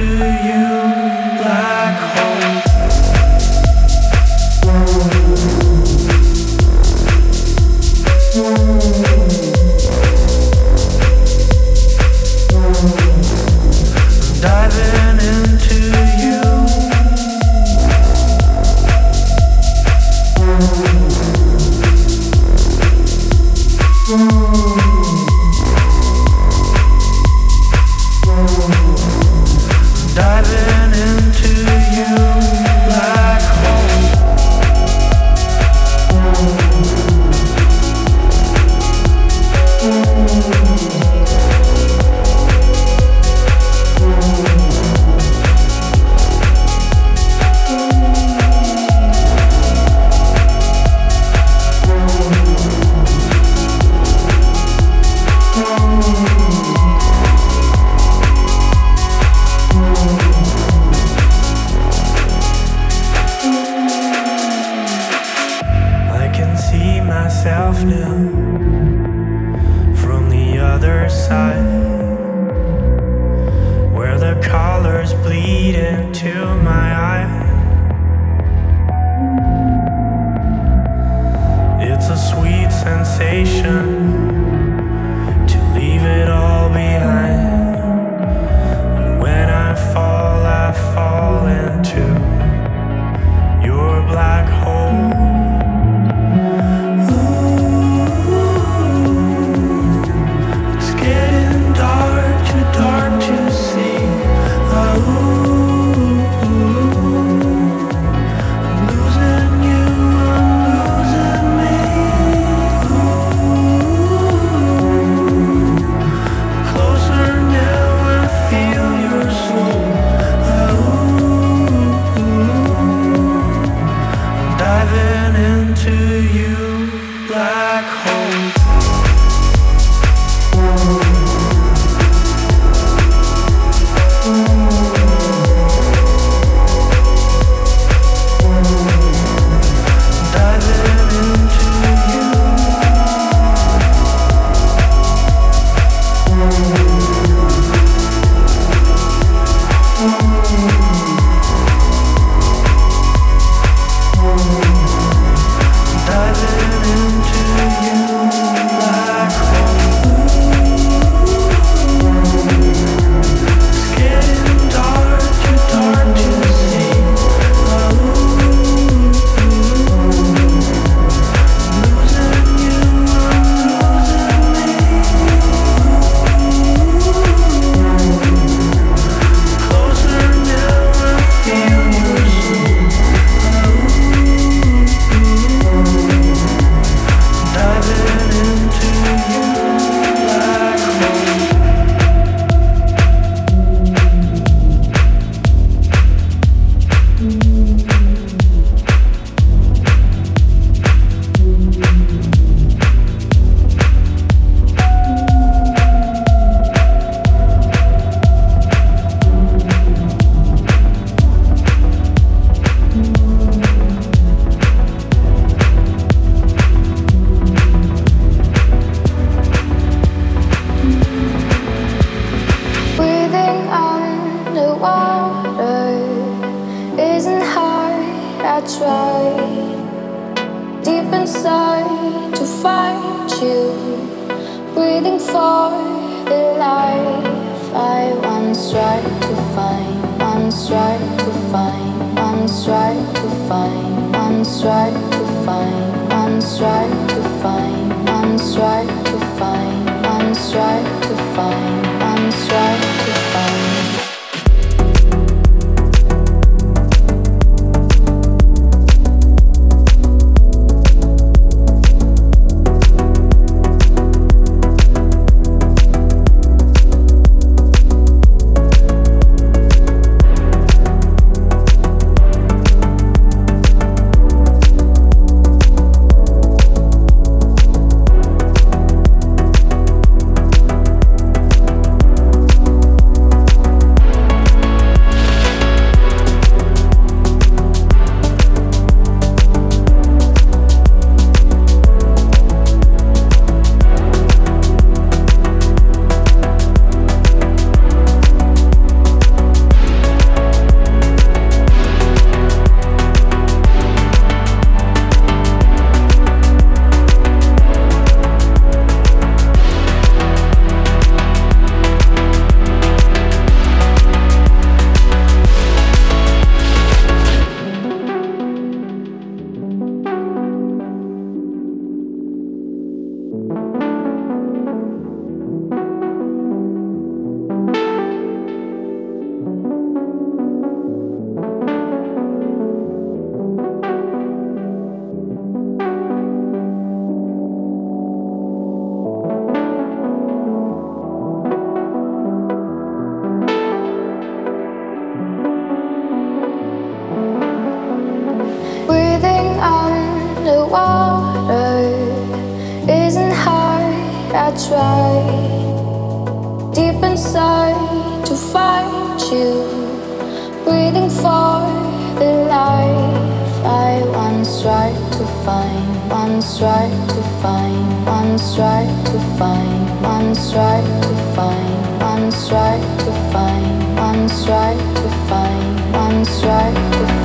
to you. Find, once tried to find, once tried to find, once tried to find,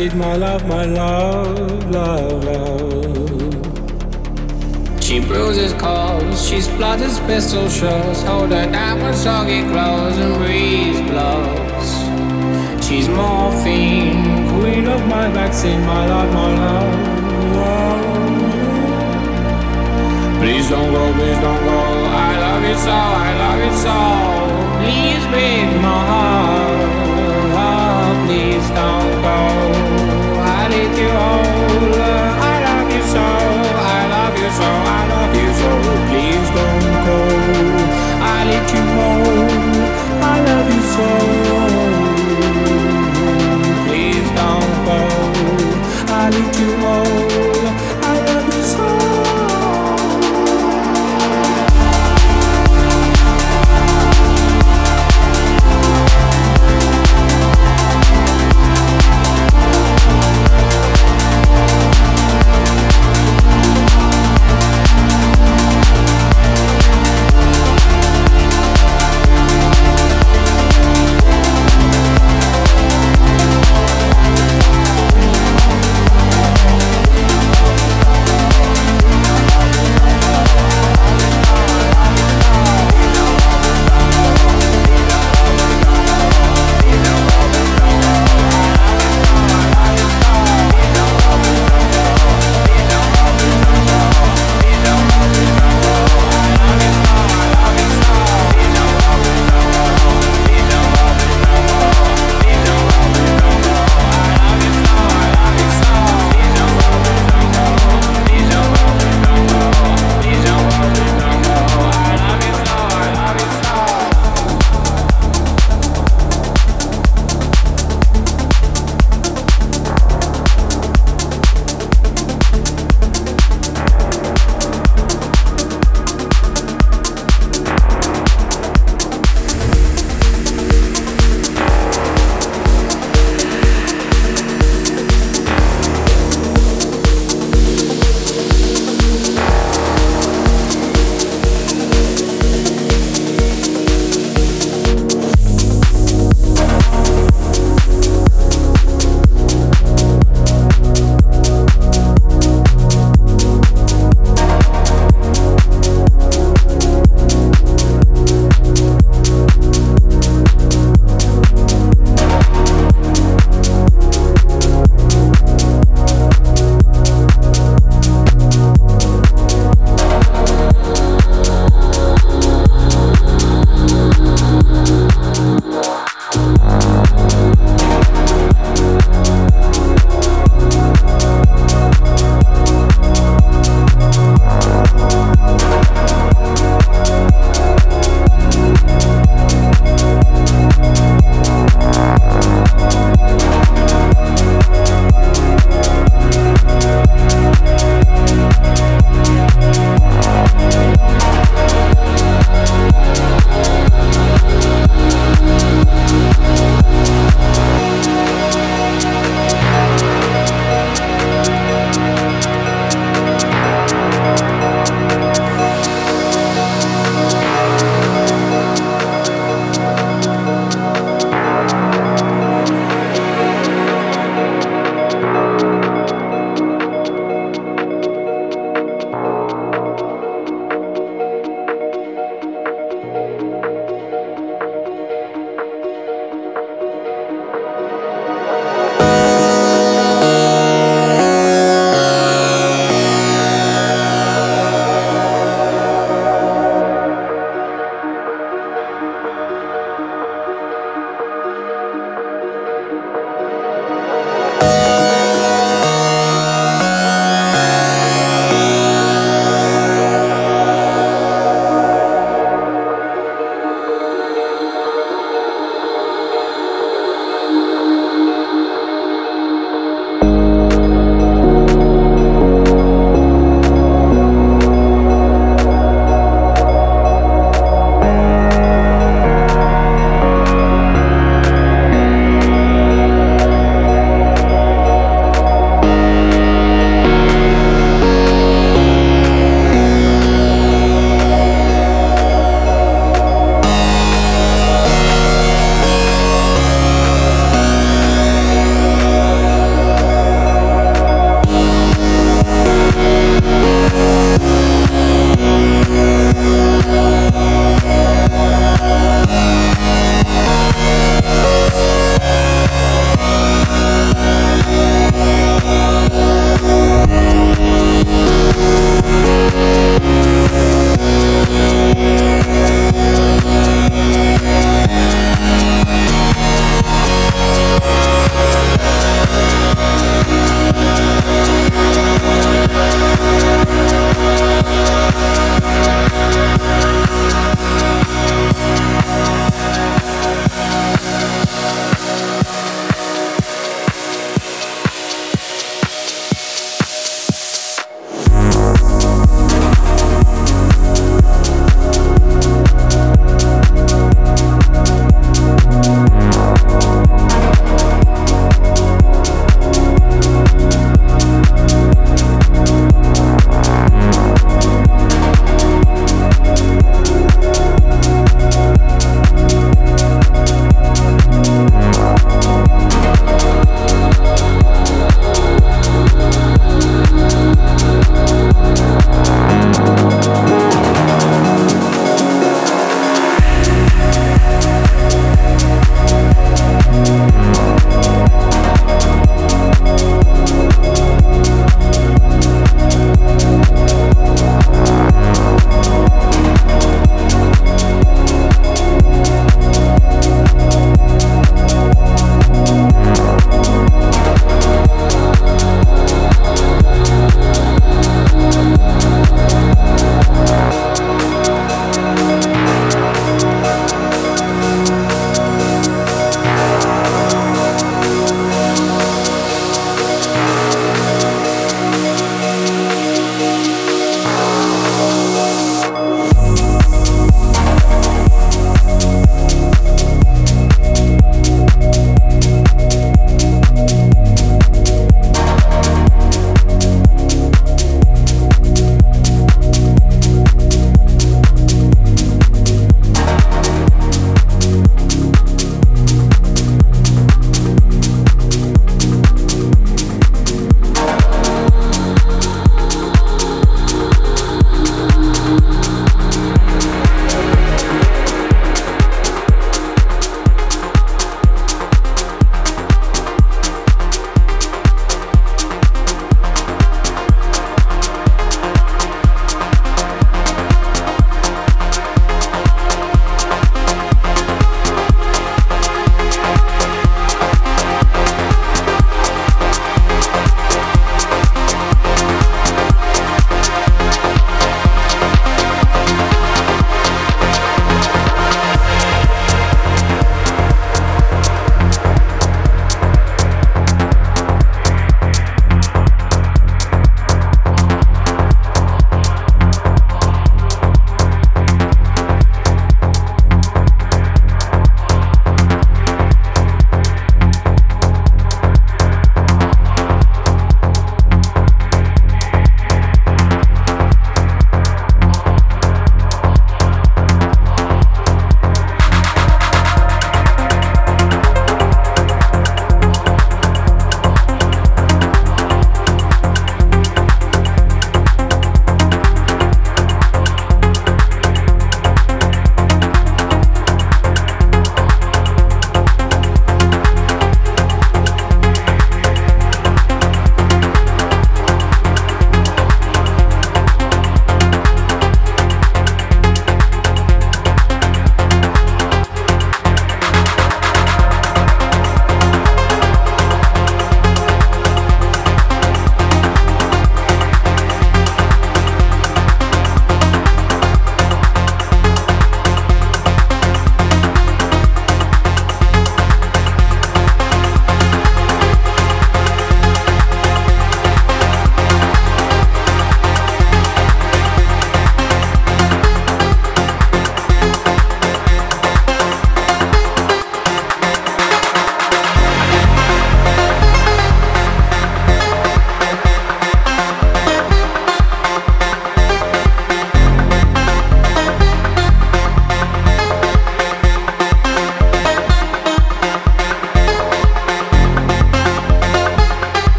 and my love, my love,